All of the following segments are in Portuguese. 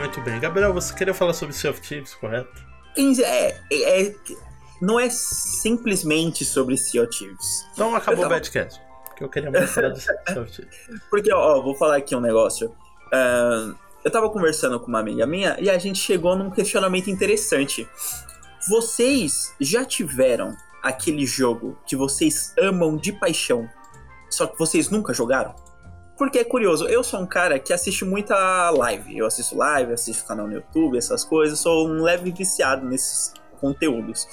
Muito bem. Gabriel, você queria falar sobre Sea of Thieves, correto? É, é, é, não é simplesmente sobre Sea of Thieves. Então acabou tava... o Badcast. Porque eu queria muito falar do Sea of Thieves. Porque, ó, vou falar aqui um negócio. Uh, eu tava conversando com uma amiga minha e a gente chegou num questionamento interessante. Vocês já tiveram aquele jogo que vocês amam de paixão, só que vocês nunca jogaram? Porque é curioso, eu sou um cara que assiste muita live. Eu assisto live, assisto canal no YouTube, essas coisas. Sou um leve viciado nesses conteúdos.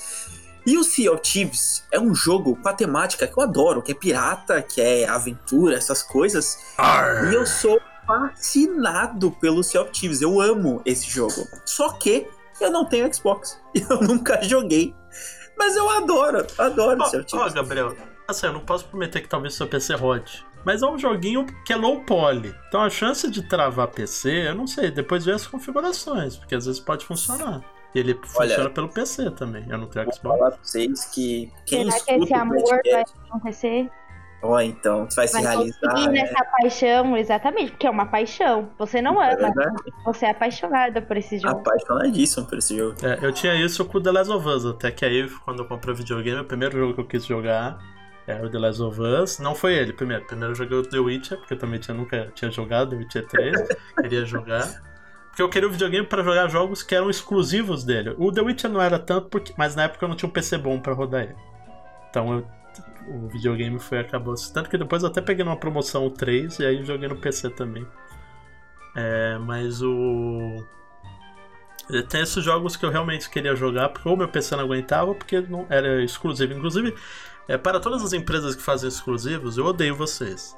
E o Sea of Thieves é um jogo com a temática que eu adoro, que é pirata, que é aventura, essas coisas. Arr. E eu sou fascinado pelo Sea of Thieves. Eu amo esse jogo. Só que eu não tenho Xbox. Eu nunca joguei. Mas eu adoro, adoro oh, Sea of Thieves. Ó, oh, Gabriel, assim, eu não posso prometer que talvez seu PC rode. Mas é um joguinho que é low poly. Então a chance de travar PC, eu não sei, depois ver as configurações, porque às vezes pode funcionar. E ele Olha, funciona pelo PC também. Eu não tenho Xbox. Vou falar pra vocês que quem Será que esse amor vai acontecer? Ó, oh, então, vai, vai se realizar. Né? nessa paixão, exatamente, porque é uma paixão. Você não é ama, é você é apaixonada por esse jogo. Apaixonadíssimo por esse jogo. É, eu tinha isso com The Last of Us, até que aí, quando eu comprei o videogame, o primeiro jogo que eu quis jogar era o The Last of Us. Não foi ele primeiro. Primeiro eu joguei o The Witcher, porque eu também tinha, nunca tinha jogado The Witcher 3. queria jogar. Porque eu queria o videogame para jogar jogos que eram exclusivos dele. O The Witcher não era tanto, porque, mas na época eu não tinha um PC bom para rodar ele. Então eu o videogame foi acabou. Tanto que depois eu até peguei numa promoção o 3 e aí joguei no PC também. É, mas o. Tem esses jogos que eu realmente queria jogar, porque ou meu PC não aguentava, porque não era exclusivo. Inclusive, é, para todas as empresas que fazem exclusivos, eu odeio vocês.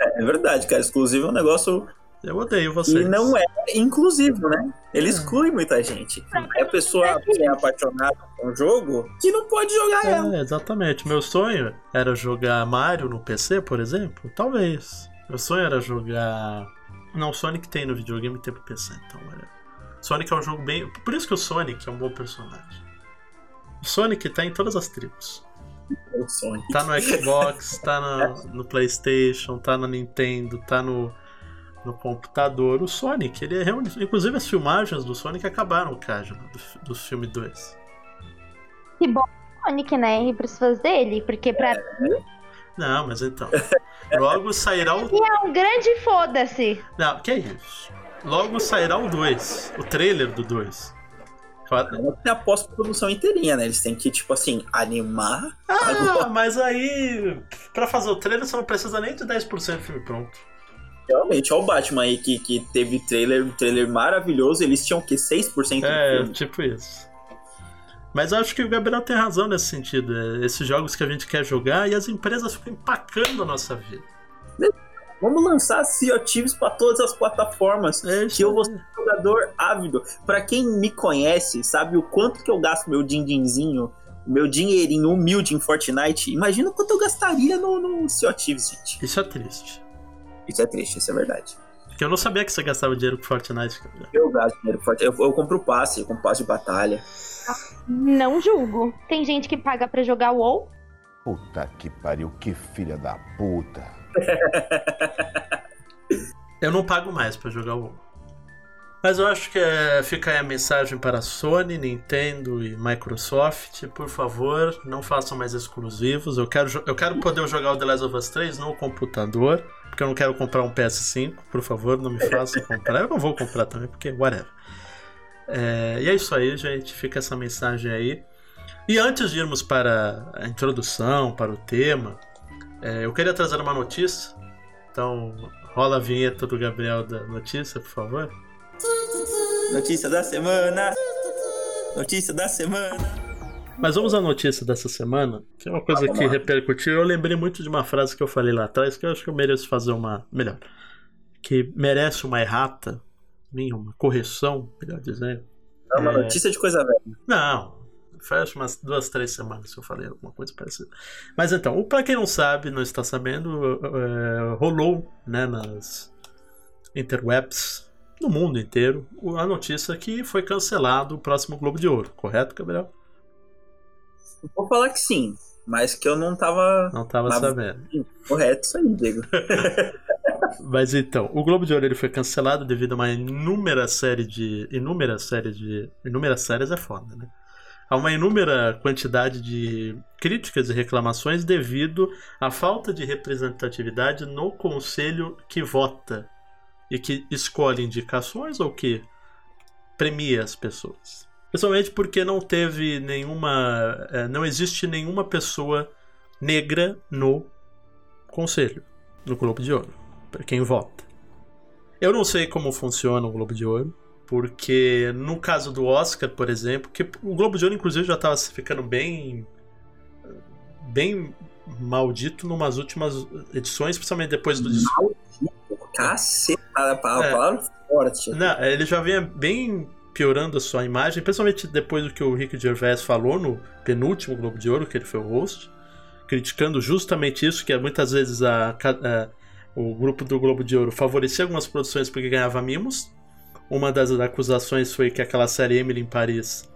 É, é verdade, cara. Exclusivo é um negócio eu odeio vocês. E não é inclusivo, né? Ele é. exclui muita gente. É a pessoa é apaixonada com o jogo que não pode jogar é, ela. Exatamente. Meu sonho era jogar Mario no PC, por exemplo? Talvez. Meu sonho era jogar. Não, Sonic tem no videogame e tem pro PC, então era. Sonic é um jogo bem. Por isso que o Sonic é um bom personagem. O Sonic tá em todas as tribos. O Sonic. Tá no Xbox, tá no, no PlayStation, tá na Nintendo, tá no no computador o Sonic. Ele é realmente. Inclusive as filmagens do Sonic acabaram, cara, do, do filme 2. Que bom Sonic, né? E pros fãs dele, porque pra é. mim. Não, mas então. Logo sairá o. E é um grande foda-se. Não, que é isso. Logo sairá o 2. O trailer do 2. Tem a pós-produção inteirinha, né? Eles têm que, tipo assim, animar. Ah, mas aí, pra fazer o trailer, você não precisa nem de 10% do filme pronto. Realmente, olha o Batman aí que, que teve trailer, um trailer maravilhoso. Eles tinham o quê? 6% É, filme. tipo isso. Mas acho que o Gabriel tem razão nesse sentido. É, esses jogos que a gente quer jogar e as empresas ficam empacando a nossa vida. Vamos lançar Sea of Thieves para todas as plataformas. É que eu vou ser um jogador ávido. Para quem me conhece, sabe o quanto que eu gasto meu din-dinzinho, meu dinheirinho humilde em Fortnite. Imagina quanto eu gastaria no, no Sea of Thieves, gente. Isso é triste. Isso é triste, isso é verdade. Porque eu não sabia que você gastava dinheiro com Fortnite. Eu gasto dinheiro com Fortnite. Eu, eu compro o passe, eu compro passe de batalha. Não julgo. Tem gente que paga para jogar WoW. Puta que pariu, que filha da puta. eu não pago mais para jogar WoW. Mas eu acho que é, fica aí a mensagem para Sony, Nintendo e Microsoft. Por favor, não façam mais exclusivos. Eu quero, eu quero poder jogar o The Last of Us 3 no computador porque eu não quero comprar um PS5, por favor, não me façam comprar. Eu não vou comprar também, porque whatever. É, e é isso aí, gente. Fica essa mensagem aí. E antes de irmos para a introdução, para o tema, é, eu queria trazer uma notícia. Então, rola a vinheta do Gabriel da notícia, por favor. Notícia da semana. Notícia da semana. Mas vamos à notícia dessa semana, que é uma coisa ah, que repercutiu. Eu lembrei muito de uma frase que eu falei lá atrás, que eu acho que eu mereço fazer uma. Melhor. Que merece uma errata, uma correção, melhor dizendo. É uma é... notícia de coisa velha. Não, faz umas duas, três semanas que eu falei alguma coisa parecida. Mas então, para quem não sabe, não está sabendo, é, rolou né, nas interwebs, no mundo inteiro, a notícia que foi cancelado o próximo Globo de Ouro, correto, Gabriel? Vou falar que sim, mas que eu não tava. Não tava sabendo. Correto, isso aí, Diego. Mas então, o Globo de Ouro ele foi cancelado devido a uma inúmera série de. Inúmera série de. Inúmeras séries é foda, né? Há uma inúmera quantidade de críticas e reclamações devido à falta de representatividade no conselho que vota e que escolhe indicações ou que premia as pessoas. Principalmente porque não teve nenhuma. É, não existe nenhuma pessoa negra no conselho, no Globo de Ouro, para quem vota. Eu não sei como funciona o Globo de Ouro, porque no caso do Oscar, por exemplo, que o Globo de Ouro inclusive já estava ficando bem bem maldito numas últimas edições, principalmente depois do Maldito, cacetada, palavra é. forte. Não, ele já vinha bem piorando a sua imagem, principalmente depois do que o Rick Gervais falou no penúltimo Globo de Ouro, que ele foi o host, criticando justamente isso, que é muitas vezes a, a, o grupo do Globo de Ouro favorecia algumas produções porque ganhava mimos. Uma das acusações foi que aquela série Emily em Paris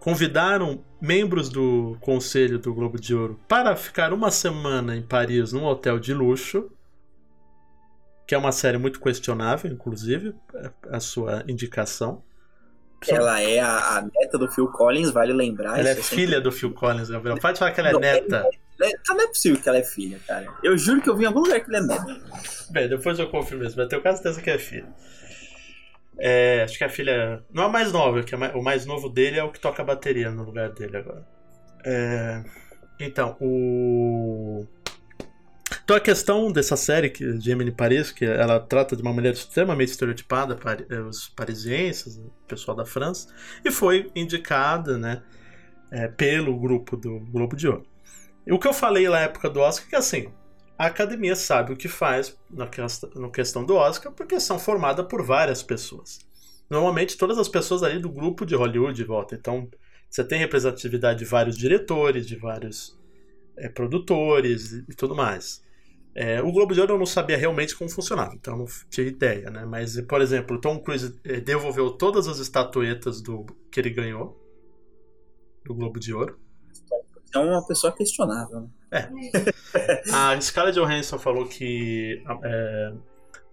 convidaram membros do conselho do Globo de Ouro para ficar uma semana em Paris num hotel de luxo, que é uma série muito questionável, inclusive, a sua indicação. Ela é a, a, neta do Phil Collins, vale lembrar. Ela é filha do Phil Collins, Gabriel. Pode falar que ela é não, neta. É, é, não é possível que ela é filha, cara. Eu juro que eu vi em algum lugar que ela é neta. Bem, depois eu confirmo isso, mas tenho quase certeza que é filha. É, acho que a filha. Não é a mais nova, que é o mais novo dele é o que toca a bateria no lugar dele agora. É, então, o. Então a questão dessa série que Emily Paris, que ela trata de uma mulher extremamente estereotipada, eh, os parisienses, o pessoal da França, e foi indicada, né, é, pelo grupo do Globo de Ouro. E o que eu falei na época do Oscar é que assim, a academia sabe o que faz na questão do Oscar porque são formadas por várias pessoas. Normalmente todas as pessoas ali do grupo de Hollywood votam. Então você tem representatividade de vários diretores, de vários é, produtores e, tudo mais. É, o Globo de Ouro eu não sabia realmente como funcionava, então não tinha ideia, né? Mas, por exemplo, Tom Cruise é, devolveu todas as estatuetas do que ele ganhou do Globo de Ouro. É uma pessoa questionável. Né? É. A Scarlett Johansson falou que é,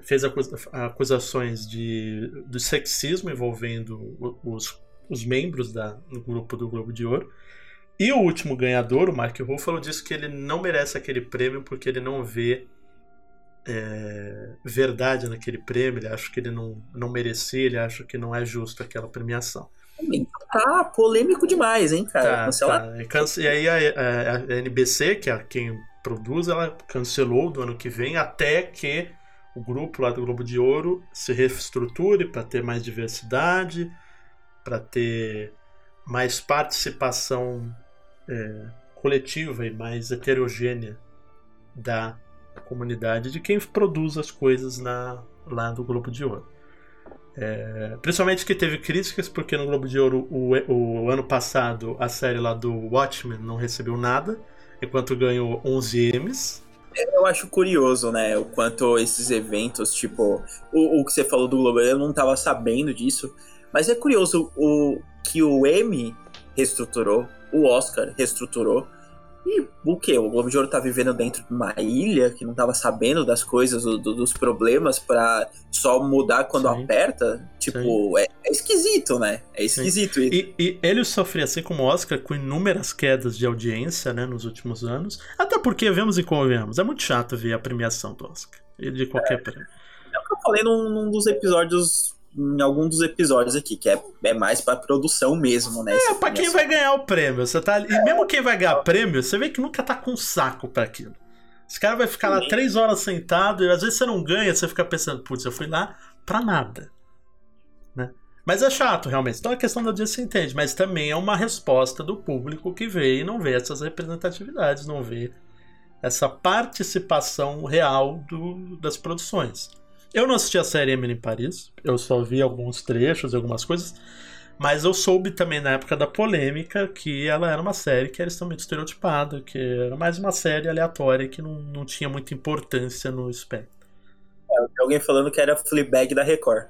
fez acusações de, de sexismo envolvendo os, os membros da, do grupo do Globo de Ouro. E o último ganhador, o Mark Ruffalo, disse que ele não merece aquele prêmio porque ele não vê é, verdade naquele prêmio, ele acha que ele não, não merecia, ele acha que não é justo aquela premiação. Tá polêmico demais, hein, cara? Tá, tá. E aí a, a, a, NBC, que é quem produz, ela cancelou do ano que vem até que o grupo lá do Globo de Ouro se reestruture para ter mais diversidade, para ter mais participação é, coletiva e mais heterogênea da comunidade de quem produz as coisas na, lá do Globo de Ouro. É, principalmente que teve críticas, porque no Globo de Ouro o, o, ano passado a série lá do Watchmen não recebeu nada, enquanto ganhou 11 M's. Eu acho curioso, né, o quanto esses eventos, tipo, o, o que você falou do Globo, eu não estava sabendo disso, mas é curioso o que o M reestruturou, o Oscar reestruturou. E o que? O Globo de Ouro tá vivendo dentro de uma ilha que não tava sabendo das coisas, do, do, dos problemas para só mudar quando Sim. aperta? Tipo, é, é, esquisito, né? É esquisito isso. E, e, ele sofreu, assim como o Oscar, com inúmeras quedas de audiência, né, nos últimos anos. Até porque, vemos e convenhamos, é muito chato ver a premiação do Oscar. E de qualquer é. prêmio. É o que eu falei num, num dos episódios em algum dos episódios aqui, que é, é mais pra produção mesmo, né? É, pra quem vai ganhar o prêmio. Você tá, E mesmo quem vai ganhar prêmio, você vê que nunca tá com saco pra aquilo. Esse cara vai ficar lá três horas sentado e às vezes você não ganha, você fica pensando, putz, eu fui lá pra nada. Né? Mas é chato, realmente. Então a questão da audiência você entende, mas também é uma resposta do público que vê e não vê essas representatividades, não vê essa participação real do, das produções. Eu não assisti a série Emily em Paris, eu só vi alguns trechos, algumas coisas, mas eu soube também na época da polêmica que ela era uma série que era extremamente estereotipada, que era mais uma série aleatória que não, não tinha muita importância no espectro. É, alguém falando que era Fleabag da Record.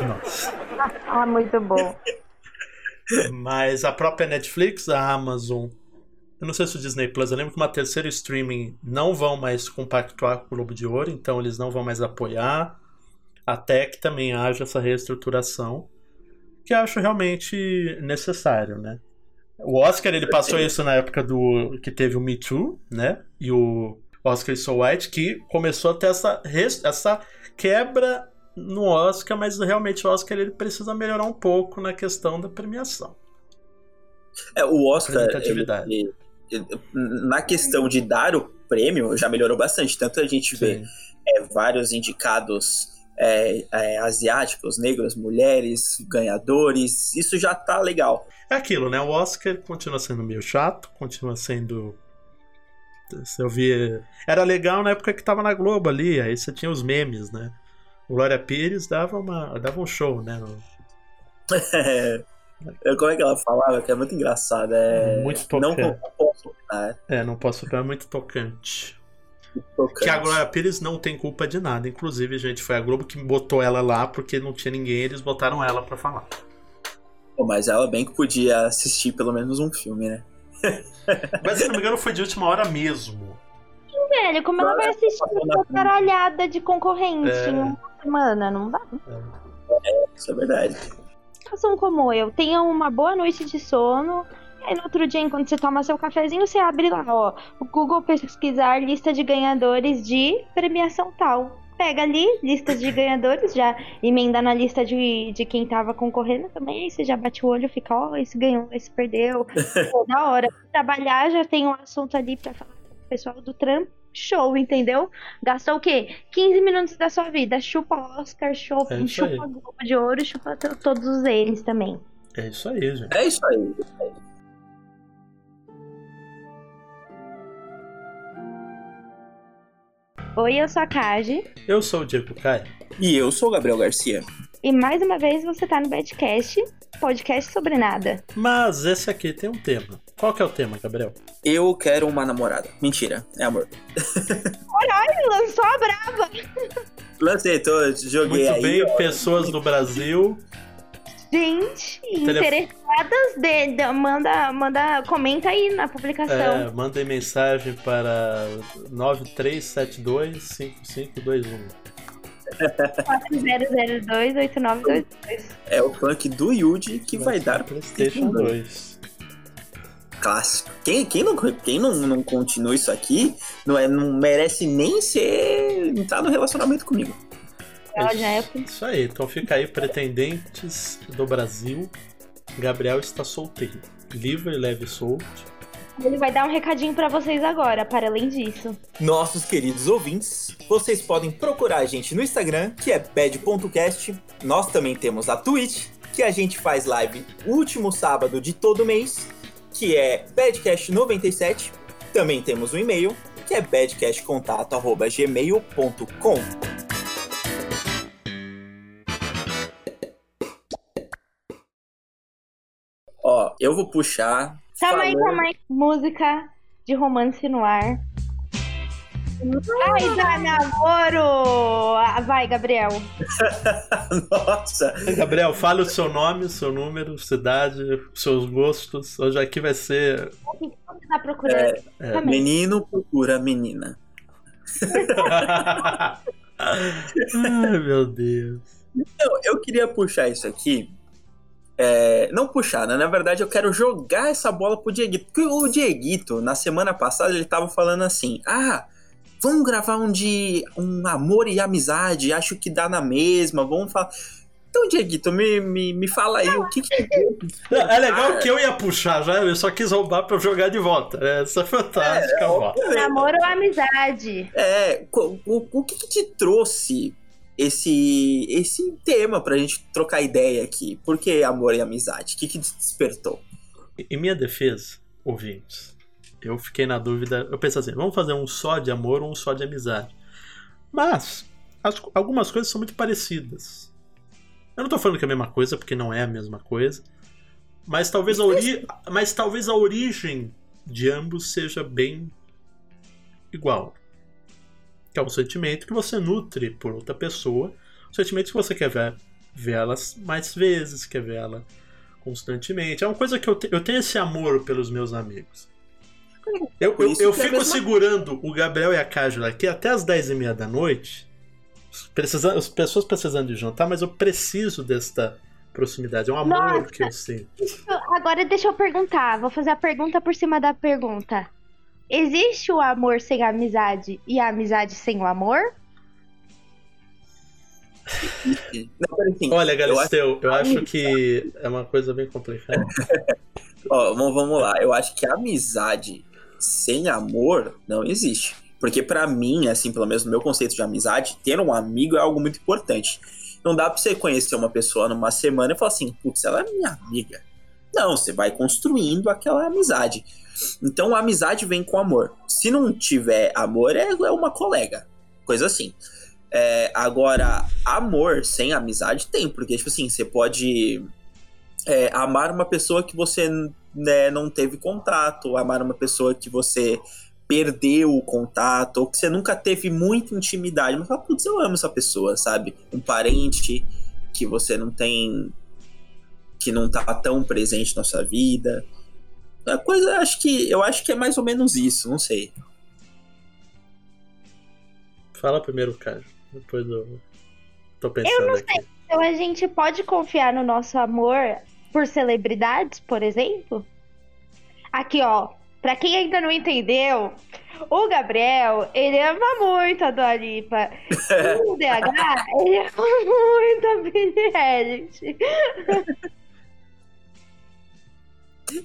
Nossa. Ah, muito bom. Mas a própria Netflix, a Amazon Eu não sei se o Disney Plus, eu lembro que uma terceira streaming não vão mais compactuar com o Globo de Ouro, então eles não vão mais apoiar, até que também haja essa reestruturação, que eu acho realmente necessário, né? O Oscar, ele passou isso na época do que teve o Me Too, né? E o Oscar So White, que começou a ter essa, essa quebra no Oscar, mas realmente o Oscar ele precisa melhorar um pouco na questão da premiação. É, o Oscar, ele, na questão de dar o prêmio, já melhorou bastante. Tanto a gente vê é, vários indicados é, é, asiáticos, negros, mulheres, ganhadores, isso já tá legal. É aquilo, né? O Oscar continua sendo meio chato, continua sendo. Se eu vi. Era legal na época que tava na Globo ali, aí você tinha os memes, né? O Glória Pires dava, uma, dava um show, né? É, como é que ela falava? Que é muito engraçado. É... Muito tocante. Não, não posso opinar. É, não posso opinar, é muito tocante. tocante. Que a Glória Pires não tem culpa de nada. Inclusive, gente, foi a Globo que botou ela lá porque não tinha ninguém, eles botaram ela para falar. Pô, mas ela bem que podia assistir pelo menos um filme, né? mas se não me engano, foi de última hora mesmo. Velho, como ela vai assistir essa caralhada de concorrente é... em uma semana? Não dá. É, isso é verdade façam como eu, tenham uma boa noite de sono. E aí no outro dia, enquanto você toma seu cafezinho, você abre lá, ó, o Google pesquisar lista de ganhadores de premiação tal. Pega ali, lista de ganhadores, já emenda na lista de, de quem tava concorrendo também, aí você já bate o olho fica, ó, oh, esse ganhou, esse perdeu. Pô, da hora. Trabalhar, já tem um assunto ali pra falar com o pessoal do trampo show, entendeu? Gastou o quê? 15 minutos da sua vida. Chupa Oscar, chupa, é chupa Globo de Ouro, chupa todos eles também. É isso aí, gente. É isso aí. Oi, eu sou a Kaji. Eu sou o Diego Caio. E eu sou o Gabriel Garcia. E mais uma vez você tá no Badcast, podcast sobre nada. Mas esse aqui tem um tema. Qual que é o tema, Gabriel? Eu quero uma namorada. Mentira, é amor. Olha, lançou a brava. Lancei, tô, joguei Muito aí. bem, ó. pessoas do Brasil. Gente, interessadas, de, de, manda, manda, comenta aí na publicação. É, mandem mensagem para 93725521. 40028922. É o funk do Yuji que vai, vai dar PlayStation 2. Clássico. Quem, quem, não, quem não, não continua isso aqui não, é, não merece nem ser entrar no relacionamento comigo. É isso aí, então fica aí, pretendentes do Brasil. Gabriel está solteiro. Livre, leve e solto. Ele vai dar um recadinho para vocês agora, para além disso. Nossos queridos ouvintes, vocês podem procurar a gente no Instagram, que é bad.cast. Nós também temos a Twitch, que a gente faz live último sábado de todo mês, que é badcast97. Também temos um e-mail, que é badcastcontato@gmail.com. Ó, eu vou puxar Calma aí, calma aí. Música de romance no ar. Ai, dá namoro! Ah, vai, Gabriel. Nossa! Gabriel, fale o seu nome, o seu número, cidade, seus gostos. Hoje aqui vai ser. O que você tá procurando? É, é, menino procura menina. Ai, meu Deus. Então, eu queria puxar isso aqui é, não puxar, né? Na verdade, eu quero jogar essa bola pro Dieguito. Porque o Dieguito, na semana passada, ele tava falando assim: ah, vamos gravar um de um amor e amizade, acho que dá na mesma, vamos falar. Então, Dieguito, me, me, me fala aí o que que. é legal que eu ia puxar já, eu só quis roubar pra jogar de volta. Essa é fantástica. É, Namoro ou amizade? É, o, o, o que, que te trouxe esse esse tema pra gente trocar ideia aqui. Por que amor e amizade? O que, que despertou? Em minha defesa, ouvintes, eu fiquei na dúvida. Eu pensei assim: vamos fazer um só de amor ou um só de amizade. Mas as, algumas coisas são muito parecidas. Eu não tô falando que é a mesma coisa, porque não é a mesma coisa. Mas talvez a, ori mas talvez a origem de ambos seja bem igual que é um sentimento que você nutre por outra pessoa, um sentimento que você quer ver, ver elas mais vezes, quer ver ela constantemente. É uma coisa que eu, te, eu tenho esse amor pelos meus amigos. Eu, eu, eu é a fico mesma- segurando o Gabriel e a Cájula aqui até as 10h30 da noite. Precisando, as pessoas precisando de jantar, mas eu preciso desta proximidade. É um amor Nossa. que eu sinto. Agora deixa eu perguntar. Vou fazer a pergunta por cima da pergunta. Existe o amor sem a amizade e a amizade sem o amor? Não, assim, Olha, eu acho- Galisteu, eu acho que é uma coisa bem complicada. Ó, vamos, vamos lá. Eu acho que amizade sem amor não existe. Porque pra mim, assim, pelo menos no meu conceito de amizade, ter um amigo é algo muito importante. Não dá pra você conhecer uma pessoa numa semana e falar assim, putz, ela é minha amiga. Não, você vai construindo aquela amizade. Então a amizade vem com amor. Se não tiver amor, é, é uma colega. Coisa assim. É, agora, amor sem amizade tem, porque, tipo assim, você pode é, amar uma pessoa que você né, não teve contato, amar uma pessoa que você perdeu o contato, ou que você nunca teve muita intimidade, mas fala, putz, eu amo essa pessoa, sabe? Um parente que você não tem. que não tá tão presente na sua vida. A coisa, acho que. Eu acho que é mais ou menos isso, não sei. Fala primeiro, Cájula. Depois eu tô pensando aqui. Então a gente pode confiar no nosso amor por celebridades, por exemplo? Aqui, ó. Pra quem ainda não entendeu, o Gabriel, ele ama muito a Dua Lipa. E o DH, ele ama muito a Billie Eilish.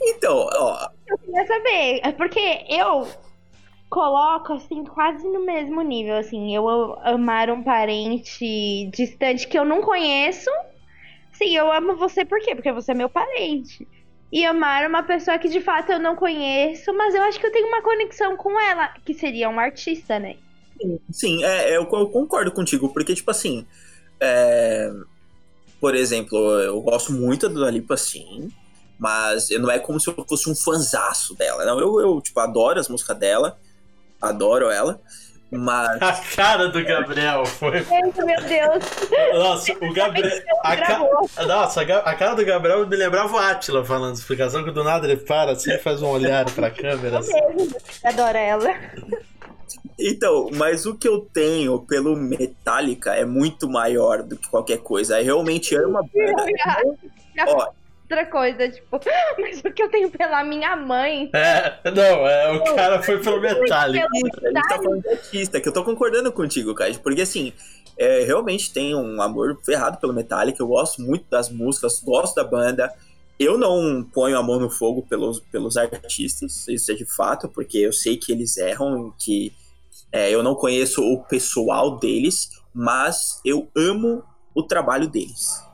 Então, ó, Eu queria saber, é porque eu coloco, assim, quase no mesmo nível, assim, eu amar um parente distante que eu não conheço. Sim, eu amo você por quê? Porque você é meu parente. E amar uma pessoa que de fato eu não conheço, mas eu acho que eu tenho uma conexão com ela, que seria um artista, né? Sim, é, eu, eu concordo contigo, porque, tipo assim, é, por exemplo, eu gosto muito da Dua Lipa, sim, mas não é como se eu fosse um fanzaço dela, não, eu, eu, tipo, adoro as músicas dela, adoro ela, mas, A cara do Gabriel foi. Gente, meu Deus. Nossa, o Gabriel. A, ca... Nossa, a cara do Gabriel me lembrava o Atila falando explicação, que do nada ele para assim e faz um olhar pra câmera. Assim. Adoro ela. então, mas o que eu tenho pelo Metallica é muito maior do que qualquer coisa, eu realmente amo a banda, ó, Outra coisa, tipo, mas o que eu tenho pela minha mãe? É, não, é, o cara foi pelo Metallica. Gente tá falando de artista, que eu tô concordando contigo, Kai, porque assim, é, realmente tem um amor ferrado pelo Metallica, eu gosto muito das músicas, gosto da banda. Eu não ponho a mão no fogo pelos, pelos artistas, isso é de fato, porque eu sei que eles erram, que é, eu não conheço o pessoal deles, mas eu amo o trabalho deles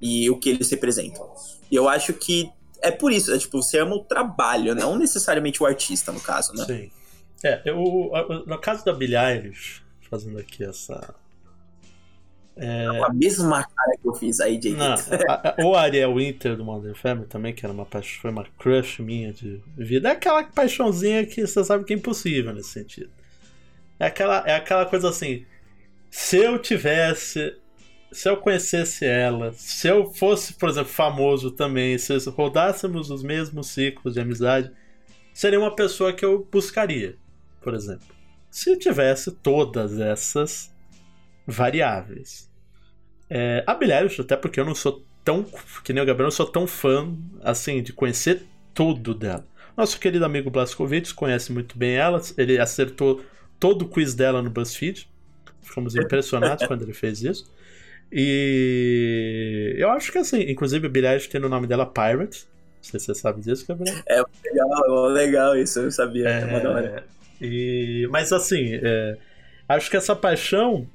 e o que eles representam. E eu acho que é por isso, é tipo, você ama o trabalho, não necessariamente o artista, no caso, né? Sim. É, eu, no caso da Billie Eilish, fazendo aqui essa. É, Com a mesma cara que eu fiz aí, a, o Ariel Winter do Modern Family também, que era uma paixão, foi uma crush minha de vida. É aquela paixãozinha que você sabe que é impossível nesse sentido. É aquela, é aquela coisa assim. Se eu tivesse. Se eu conhecesse ela, se eu fosse, por exemplo, famoso também, se rodássemos os mesmos ciclos de amizade, seria uma pessoa que eu buscaria, por exemplo. Se tivesse todas essas variáveis. É, a Billie até porque eu não sou tão, que nem o Gabriel, eu não sou tão fã, assim, de conhecer tudo dela. Nosso querido amigo Blaskovitz conhece muito bem ela, ele acertou todo o quiz dela no BuzzFeed. Ficamos impressionados quando ele fez isso. E eu acho que assim, inclusive Billie Eilish tem no nome dela Pirate. Não sei se você sabe disso, Gabriel. É legal, legal isso, eu sabia. É, uma da hora. E, mas assim, é, acho que essa paixão,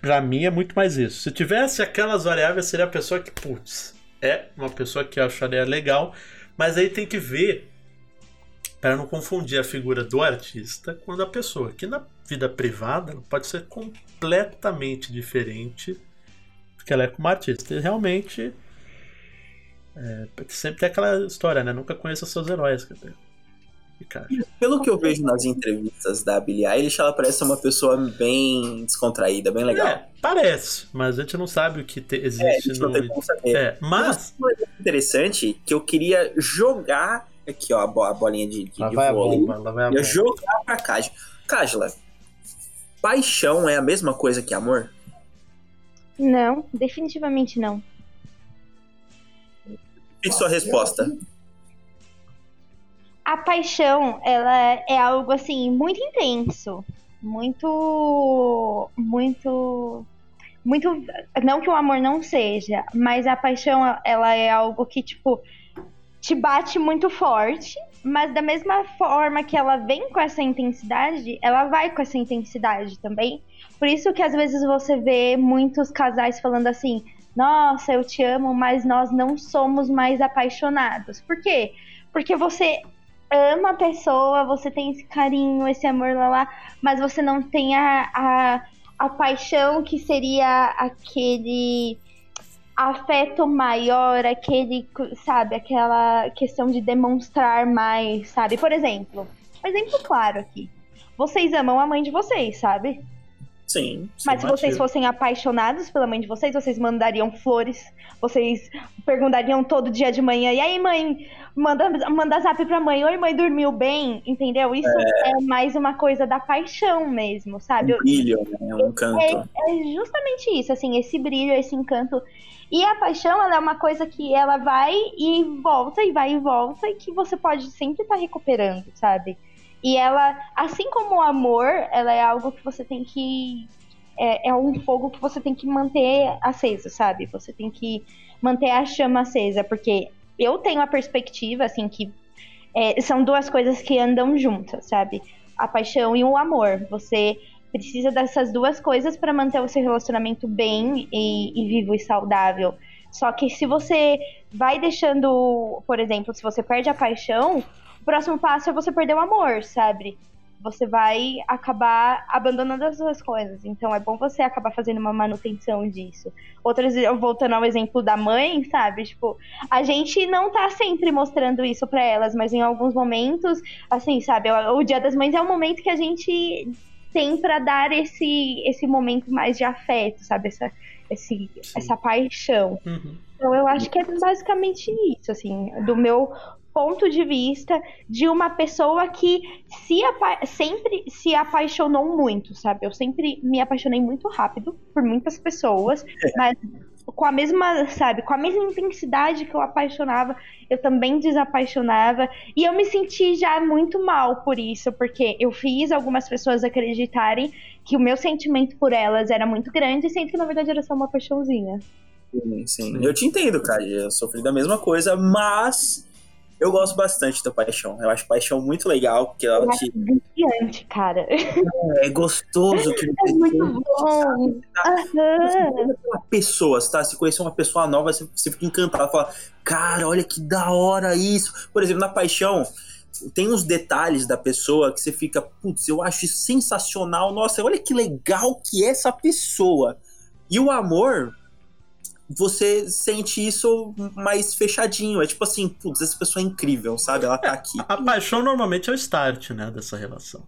pra mim, é muito mais isso. Se tivesse aquelas variáveis, seria a pessoa que, putz, é uma pessoa que eu acharia legal, mas aí tem que ver para não confundir a figura do artista com a da pessoa, que na vida privada pode ser completamente diferente do que ela é como artista. E realmente é, sempre tem aquela história, né? Nunca conheça seus heróis, Gabriel. Pelo que eu vejo nas entrevistas da Billie Eilish, ela parece uma pessoa bem descontraída, bem legal. É, parece, mas a gente não sabe o que te, existe é, a gente no. não tem como saber. É, mas. Uma coisa interessante que eu queria jogar Aqui, ó, a, bo- a bolinha de, de, Lá de vai a vôlei. bomba, lá vai a Eu bomba. jogar pra Kaj. Kajla, paixão é a mesma coisa que amor? Não, definitivamente não. Fique sua resposta. A paixão, ela é algo assim muito intenso, muito muito muito não que o amor não seja, mas a paixão ela é algo que tipo te bate muito forte, mas da mesma forma que ela vem com essa intensidade, ela vai com essa intensidade também. Por isso que às vezes você vê muitos casais falando assim: "Nossa, eu te amo, mas nós não somos mais apaixonados". Por quê? Porque você ama a pessoa, você tem esse carinho, esse amor lá, lá mas você não tem a, a, a paixão que seria aquele afeto maior, aquele, sabe, aquela questão de demonstrar mais, sabe? Por exemplo, um exemplo claro aqui. Vocês amam a mãe de vocês, sabe? Sim. Mas se vocês fossem apaixonados pela mãe de vocês, vocês mandariam flores, vocês perguntariam todo dia de manhã, e aí, mãe, manda, manda zap pra mãe, oi, mãe, dormiu bem? Entendeu? Isso é, mais uma coisa da paixão mesmo, sabe? Um brilho, né? Um canto. É, é justamente isso, assim, esse brilho, esse encanto. E a paixão, ela é uma coisa que ela vai e volta, e vai e volta, e que você pode sempre estar recuperando, sabe? E ela, assim como o amor, ela é algo que você tem que. É, é um fogo que você tem que manter aceso, sabe? Você tem que manter a chama acesa, porque eu tenho a perspectiva, assim, que é, são duas coisas que andam juntas, sabe? A paixão e o amor. Você precisa dessas duas coisas para manter o seu relacionamento bem e, e vivo e saudável. Só que se você vai deixando, por exemplo, se você perde a paixão, o próximo passo é você perder o amor, sabe? Você vai acabar abandonando as duas coisas. Então é bom você acabar fazendo uma manutenção disso. Outras, voltando ao exemplo da mãe, sabe? Tipo, a gente não tá sempre mostrando isso para elas, mas em alguns momentos, assim, sabe? O, Dia das Mães é um momento que a gente tem para dar esse, esse momento mais de afeto, sabe? Essa, esse, essa paixão. Uhum. Então eu acho que é basicamente isso, assim, do meu ponto de vista de uma pessoa que se sempre se apaixonou muito, sabe? Eu sempre me apaixonei muito rápido por muitas pessoas, mas com a mesma, sabe, com a mesma intensidade que eu apaixonava, eu também desapaixonava, e eu me senti já muito mal por isso, porque eu fiz algumas pessoas acreditarem que o meu sentimento por elas era muito grande, sendo que na verdade era só uma paixãozinha. Sim, sim. Eu te entendo, cara. Eu sofri da mesma coisa, mas eu gosto bastante da paixão. Eu acho paixão muito legal, porque ela te... viciante, cara. é gostoso que É muito bom. Aham. uma pessoa, tá? Se conhecer uma pessoa nova, você, você fica encantado. Fala, cara, olha que da hora isso. Por exemplo, na paixão, tem uns detalhes da pessoa que você fica, putz, eu acho isso sensacional. Nossa, olha que legal que é essa pessoa. E o amor, você sente isso mais fechadinho. É tipo assim, putz, essa pessoa é incrível, sabe? Ela tá aqui. A paixão normalmente é o start, né, dessa relação.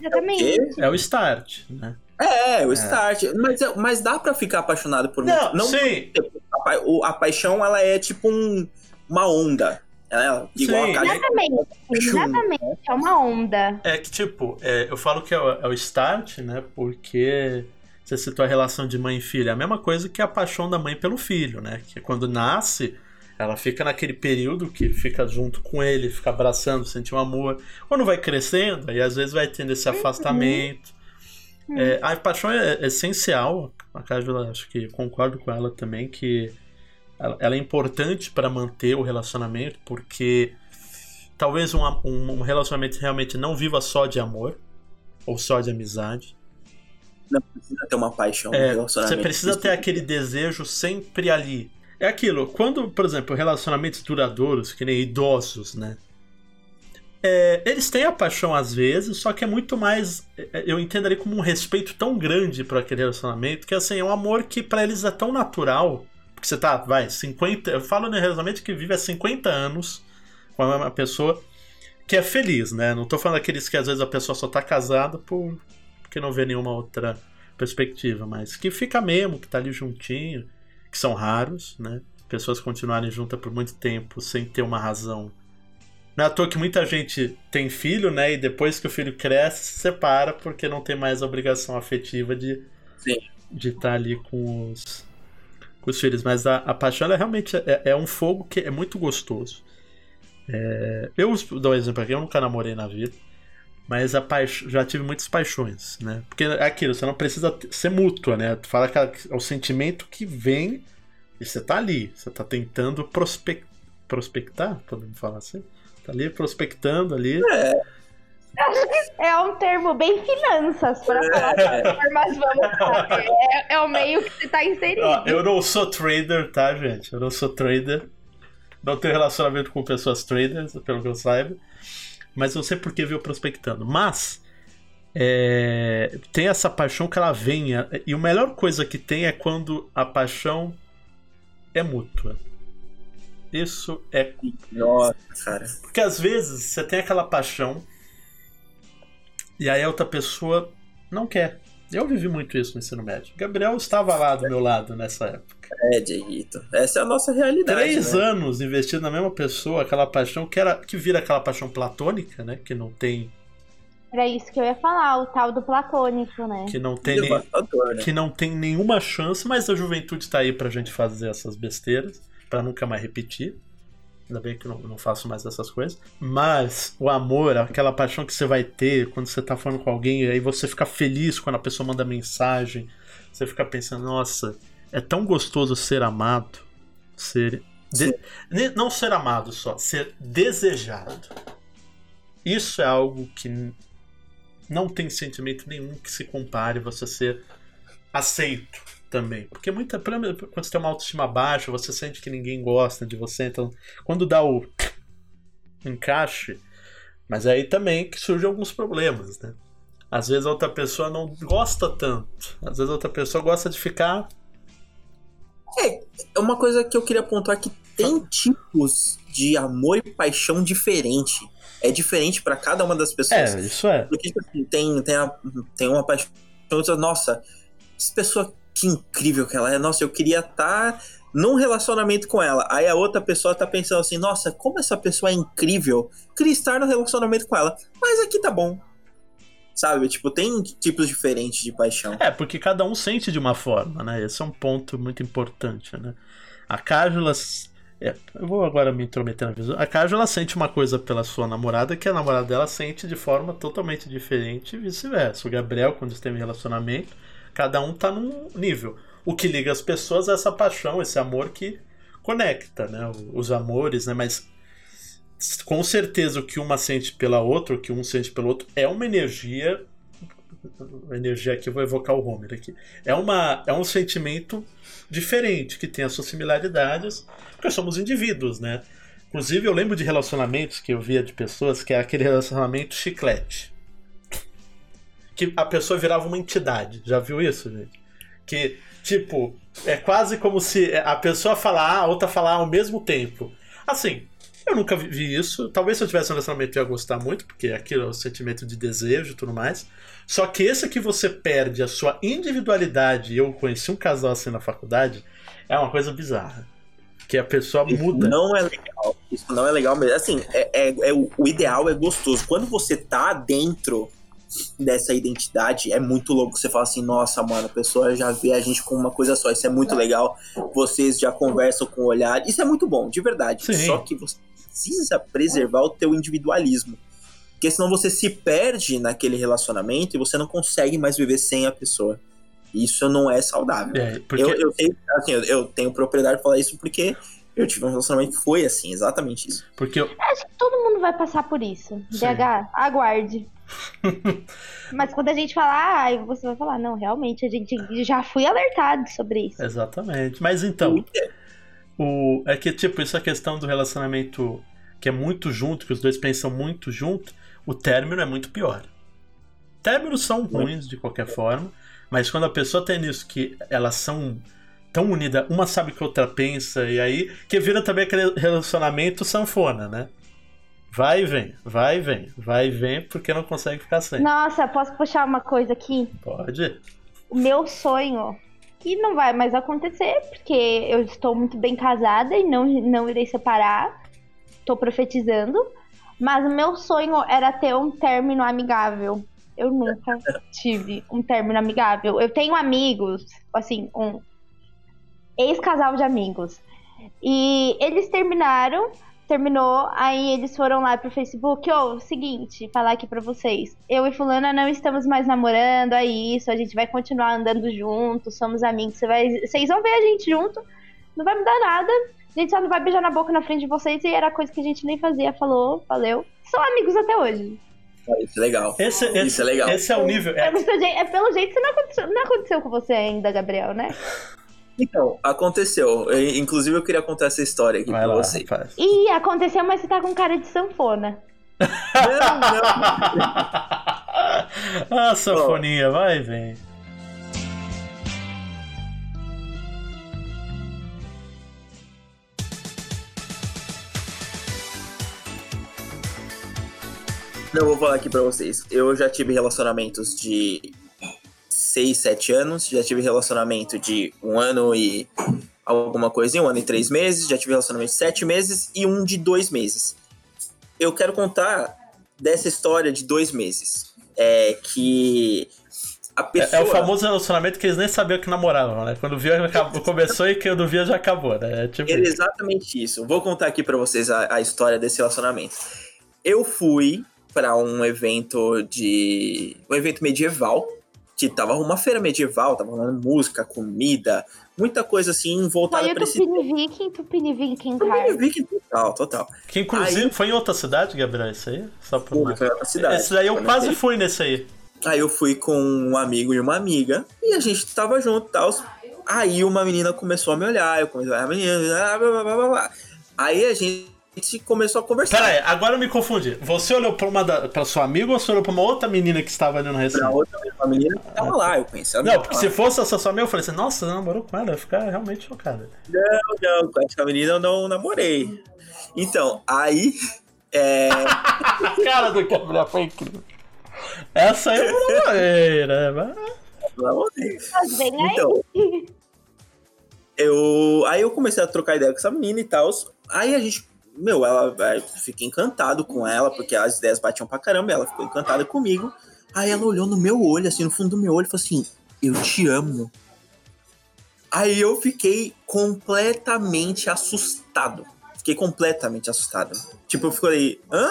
Exatamente. É o start, né? É, o start. Mas, é- mas dá pra ficar apaixonado por muito. Não, sim. A, pa- o- a paixão, ela é tipo um- uma onda. Ela, igual Sim. a Kali- Exatamente. Exatamente. É uma onda. É que, tipo, é, eu falo que é o, é o start, né? Porque você citou a relação de mãe e filho. É a mesma coisa que a paixão da mãe pelo filho, né? Que quando nasce, ela fica naquele período que fica junto com ele, fica abraçando, sente um amor. Quando vai crescendo, aí às vezes vai tendo esse afastamento. É, a paixão é, é essencial. A Cássio, acho que concordo com ela também, que ela, ela é importante para manter o relacionamento, porque talvez um, um, um relacionamento realmente não viva só de amor ou só de amizade. Não precisa ter uma paixão É, relacionamento. você precisa ter aquele desejo sempre ali. É aquilo, quando, por exemplo, relacionamentos duradouros, que nem idosos, né? É, eles têm a paixão às vezes, só que é muito mais. é, Eu entendo ali como um respeito tão grande para aquele relacionamento, que assim, é um amor que para eles é tão natural. Porque você tá, vai, 50. Eu falo no relacionamento que vive há 50 anos com a mesma pessoa, que é feliz, né? Não tô falando aqueles que às vezes a pessoa só tá casada por, porque não vê nenhuma outra perspectiva, mas que fica mesmo, que tá ali juntinho, que são raros, né? Pessoas continuarem juntas por muito tempo sem ter uma razão Não é à toa que muita gente tem filho, né? E depois que o filho cresce, se separa porque não tem mais a obrigação afetiva de Sim. de estar ali com os, com os filhos. Mas a, a paixão ela realmente é, é um fogo que é muito gostoso. É, eu dou um exemplo aqui, eu nunca namorei na vida. Mas a paix... já tive muitas paixões, né? Porque é aquilo, você não precisa ser mútua, né? Tu fala que é o sentimento que vem e você tá ali. Você tá tentando prospec... prospectar, podemos falar assim? Tá ali prospectando ali. É um termo bem finanças pra falar É. mas vamos lá. É, é o meio que você tá inserido. Ó, eu não sou trader, tá, gente? Eu não sou trader. Não tenho relacionamento com pessoas traders, pelo que eu saiba. Mas eu sei porque veio prospectando. Mas é, tem essa paixão que ela vem. E a melhor coisa que tem é quando a paixão é mútua. Isso é. Nossa, cara. Porque às vezes você tem aquela paixão e aí a outra pessoa não quer. Eu vivi muito isso no ensino médio. Gabriel estava lá do meu lado nessa época. É, Dieguito. Essa é a nossa realidade. Três né? anos investindo na mesma pessoa, aquela paixão que era que vira aquela paixão platônica, né? Que não tem, Era isso que eu ia falar, o tal do platônico, né? que não tem, nem- né? que não tem nenhuma chance, mas a juventude tá aí pra gente fazer essas besteiras, pra nunca mais repetir. Ainda bem que eu não, não faço mais essas coisas. Mas o amor, aquela paixão que você vai ter quando você tá falando com alguém, aí você fica feliz quando a pessoa manda mensagem. Você fica pensando, nossa, é tão gostoso ser amado. Ser. de- Não ser amado só, ser desejado. Isso é algo que não tem sentimento nenhum que se compare você ser aceito também. Porque muita. Quando você tem uma autoestima baixa, você sente que ninguém gosta de você. Então, quando dá o encaixe, mas aí também que surgem alguns problemas, né? Às vezes a outra pessoa não gosta tanto. Às vezes a outra pessoa gosta de ficar. É uma coisa que eu queria pontuar que tem tipos de amor e paixão diferente. É diferente pra cada uma das pessoas. É, isso é. Porque tipo assim, tem, tem, a- tem uma paixão. outra, Nossa, essa pessoa que incrível que ela é. Nossa, eu queria estar num relacionamento com ela. Aí a outra pessoa tá pensando assim: Nossa, como essa pessoa é incrível. Queria estar no relacionamento com ela. Mas aqui tá bom. Sabe? Tipo, tem tipos diferentes de paixão. É, porque cada um sente de uma forma, né? Esse é um ponto muito importante, né? A Cájula. é, eu vou agora me intrometer na visão. A Cájula sente uma coisa pela sua namorada que a namorada dela sente de forma totalmente diferente e vice-versa. O Gabriel, quando esteve em relacionamento, cada um tá num nível. O que liga as pessoas é essa paixão, esse amor que conecta, né? Os amores, né? Mas com certeza o que uma sente pela outra, o que um sente pelo outro, é uma energia. Energia aqui, eu vou evocar o Homer aqui. É, uma, é um sentimento diferente, que tem as suas similaridades, porque somos indivíduos, né? Inclusive, eu lembro de relacionamentos que eu via de pessoas que era aquele relacionamento chiclete. Que a pessoa virava uma entidade. Já viu isso, gente? Que, tipo, é quase como se a pessoa falar a outra falar ao mesmo tempo. Assim, eu nunca vi- isso. Talvez se eu tivesse um relacionamento eu ia gostar muito, porque aquilo é o sentimento de desejo e tudo mais. Só que esse que você perde a sua individualidade, e eu conheci um casal assim na faculdade, é uma coisa bizarra. Que a pessoa Isso muda. não é legal. Isso não é legal mesmo. Assim, é, é- é o, o ideal é gostoso. Quando você tá dentro dessa identidade, é muito louco. Você fala assim, nossa, mano, a pessoa já vê a gente com uma coisa só. Isso é muito legal. Vocês já conversam com o olhar. Isso é muito bom, de verdade. Sim. Só que você precisa preservar o teu individualismo. Porque senão você se perde naquele relacionamento e você não consegue mais viver sem a pessoa. Isso não é saudável. É, porque Eu, eu, sei, assim, eu, eu tenho propriedade de falar isso porque eu tive um relacionamento que foi assim, exatamente isso. porque eu- Acho que todo mundo vai passar por isso. Sim. DH, aguarde. Mas quando a gente falar, aí você vai falar, não, realmente, a gente já fui alertado sobre isso. Exatamente. Mas então, o, é que, tipo, essa questão do relacionamento que é muito junto, que os dois pensam muito junto, o término é muito pior. Términos são ruins de qualquer forma, mas quando a pessoa tem isso que elas são tão unidas, uma sabe que a outra pensa, e aí que vira também aquele relacionamento sanfona, né? Vai e vem, vai e vem, vai e vem, porque não consegue ficar sem. Nossa, posso puxar uma coisa aqui? Pode. O meu sonho, que não vai mais acontecer, porque eu estou muito bem casada e não, não irei separar. Tô profetizando. Mas o meu sonho era ter um término amigável. Eu nunca tive um término amigável. Eu tenho amigos, assim, um ex-casal de amigos. E eles terminaram, terminou, aí eles foram lá pro Facebook, ô, oh, seguinte, falar aqui pra vocês. Eu e fulana não estamos mais namorando, é isso, a gente vai continuar andando juntos, somos amigos, você vai, vocês vão ver a gente junto, não vai mudar nada. A gente só não vai beijar na boca na frente de vocês e era coisa que a gente nem fazia. Falou, valeu. São amigos até hoje. Isso é legal. Esse, esse, Isso é legal. Esse é o nível. É, É, pelo jeito, é pelo jeito que não aconteceu, não aconteceu com você ainda, Gabriel, né? Então, aconteceu. E, Inclusive, eu queria contar essa história aqui vai pra lá, você. rapaz. Ih, aconteceu, mas você tá com cara de sanfona. Não, não. ah, sanfoninha, vai vem. Não, eu vou falar aqui pra vocês. Eu já tive relacionamentos de 6, 7 anos. Já tive relacionamento de um ano e alguma coisinha, um ano e três meses. Já tive relacionamento de 7 meses e um de dois meses. Eu quero contar dessa história de dois meses. É que a É, pessoa. é o famoso relacionamento que eles nem sabiam que namoravam, né? Quando viu, acabou, começou e quando via já acabou, né? É tipo. Era exatamente isso. Vou contar aqui pra vocês a, a história desse relacionamento. Eu fui pra um evento de. um evento medieval, que tava uma feira medieval, tava rolando música, comida, muita coisa assim voltada Foi pra esse. Tupini Viking, Tupini Viking, cara. Viking total, total. Que inclusive Aí- foi em outra cidade, Gabriel, isso aí? Só por Foi outra cidade. Esse daí eu Foi quase nesse- fui nesse aí. Aí eu fui com um amigo e uma amiga, e a gente tava junto e tal. Aí uma menina começou a me olhar, eu comecei a olhar a menina, blá, blá, blá, blá, blá. Aí a gente começou a conversar. Pera aí, agora eu me confundi. Você olhou pra, uma da, pra sua amiga ou você olhou pra uma outra menina que estava ali no Pra recinto? outra uma menina que tava lá, eu conheci a Não, porque lá. se fosse essa sua amiga, eu falei assim, nossa, você namorou com ela, eu ia ficar realmente chocada. Não, não, com essa menina eu não namorei. Então, aí. É. A cara do Gabriel foi incrível. Essa aí eu não namorei, né? Mas vem aí. Então, eu. Aí eu comecei a trocar ideia com essa menina e tal. Aí a gente. Meu, ela é, fiquei encantado com ela, porque as ideias batiam pra caramba, e ela ficou encantada comigo. Aí ela olhou no meu olho, assim, no fundo do meu olho, e falou assim: Eu te amo. Aí eu fiquei completamente assustado. Fiquei completamente assustado. Tipo, eu falei, hã?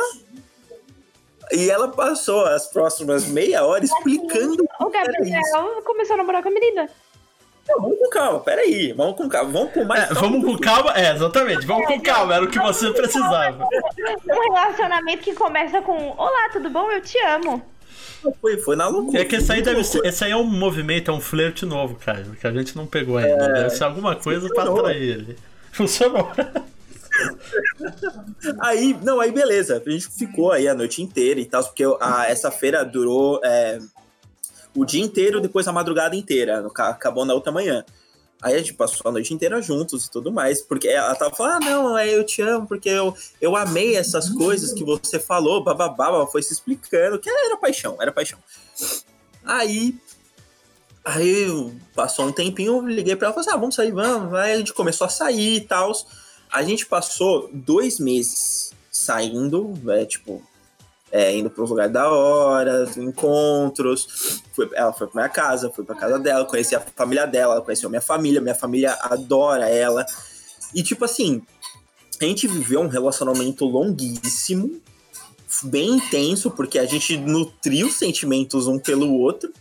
E ela passou as próximas meia hora explicando O Gabriel começou a namorar com a menina. Não, vamos com calma, peraí. Vamos com calma. Vamos com mais É, calma vamos com que- calma, é, exatamente, vamos com calma, era o que você precisava. Um relacionamento que começa com Olá, tudo bom? Eu te amo. Foi, foi na loucura. É que esse aí deve ser, esse aí é um movimento, é um flerte novo, cara, que a gente não pegou ainda. Deve ser alguma coisa pra atrair ele. Funcionou. Aí, não, aí beleza. A gente ficou aí a noite inteira e tal, porque a, essa feira durou é, o dia inteiro, depois a madrugada inteira. Acabou na outra manhã. Aí a gente passou a noite inteira juntos e tudo mais, porque ela tava falando, ah, não, é, eu te amo, porque eu, eu amei essas coisas que você falou, bababá, foi se explicando, que era paixão, era paixão. Aí, aí passou um tempinho, eu liguei pra ela e falei assim, ah, vamos sair, vamos. Aí a gente começou a sair e tal. A gente passou dois meses saindo, é, tipo, é, indo para os lugares da hora, encontros. Foi, ela foi pra minha casa, foi pra casa dela, conheci a família dela, ela conheceu minha família, minha família adora ela. E tipo assim, a gente viveu um relacionamento longuíssimo, bem intenso, porque a gente nutriu sentimentos um pelo outro.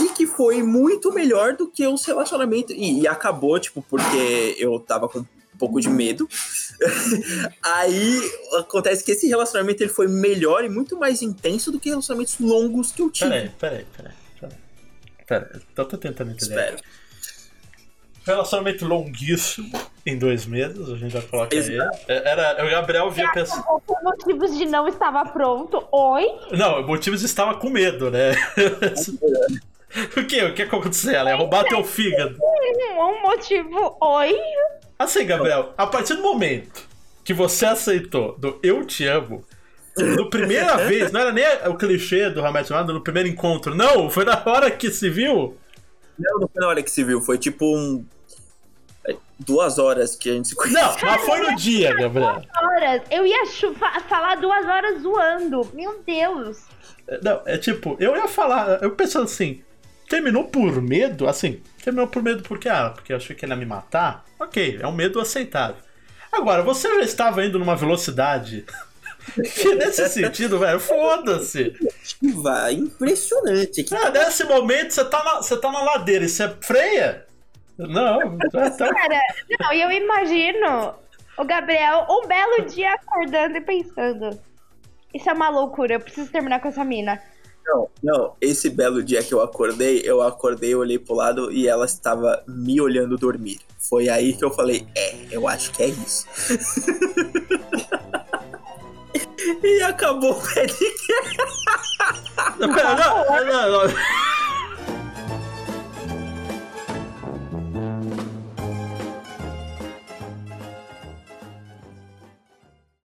E que foi muito melhor do que os relacionamentos. E, e acabou, tipo, porque eu tava com pouco de medo. Aí acontece que esse relacionamento ele foi melhor e muito mais intenso do que relacionamentos longos que eu tive. Peraí, peraí, peraí. Peraí, peraí. Então tô tentando entender. Espero. Relacionamento longuíssimo, em dois meses, a gente já coloca aí. Exato. É, Era, o Gabriel via. Ou por motivos de não estava pronto. Oi? Não, o motivos estava com medo, né? o que? O que aconteceu? Ela ia roubar teu fígado. Um motivo. Oi? Assim, Gabriel, a partir do momento que você aceitou do eu te amo, no primeira vez, não era nem o clichê do Hamed Nada no primeiro encontro, não, foi na hora que se viu. Não, não foi na hora que se viu, foi tipo um. Duas horas que a gente se conhece. Não, mas foi no dia, Gabriel. Horas. Eu ia falar duas horas zoando. Meu Deus. Não, é tipo, eu ia falar, eu pensando assim, terminou por medo, assim, terminou por medo porque, ah, porque eu achei que ele ia me matar. Ok, é um medo aceitável. Agora, você já estava indo numa velocidade que nesse sentido, velho, foda-se. Vai, impressionante. Que Ah, nesse momento você tá, na, você tá na ladeira e você freia? Não, já tá. Cara, não, e eu imagino o Gabriel um belo dia acordando e pensando. Isso é uma loucura, eu preciso terminar com essa mina. Não, não, esse belo dia que eu acordei, eu acordei, olhei pro lado e ela estava me olhando dormir. Foi aí que eu falei, é, eu acho que é isso. e acabou o. Não, não, não, não.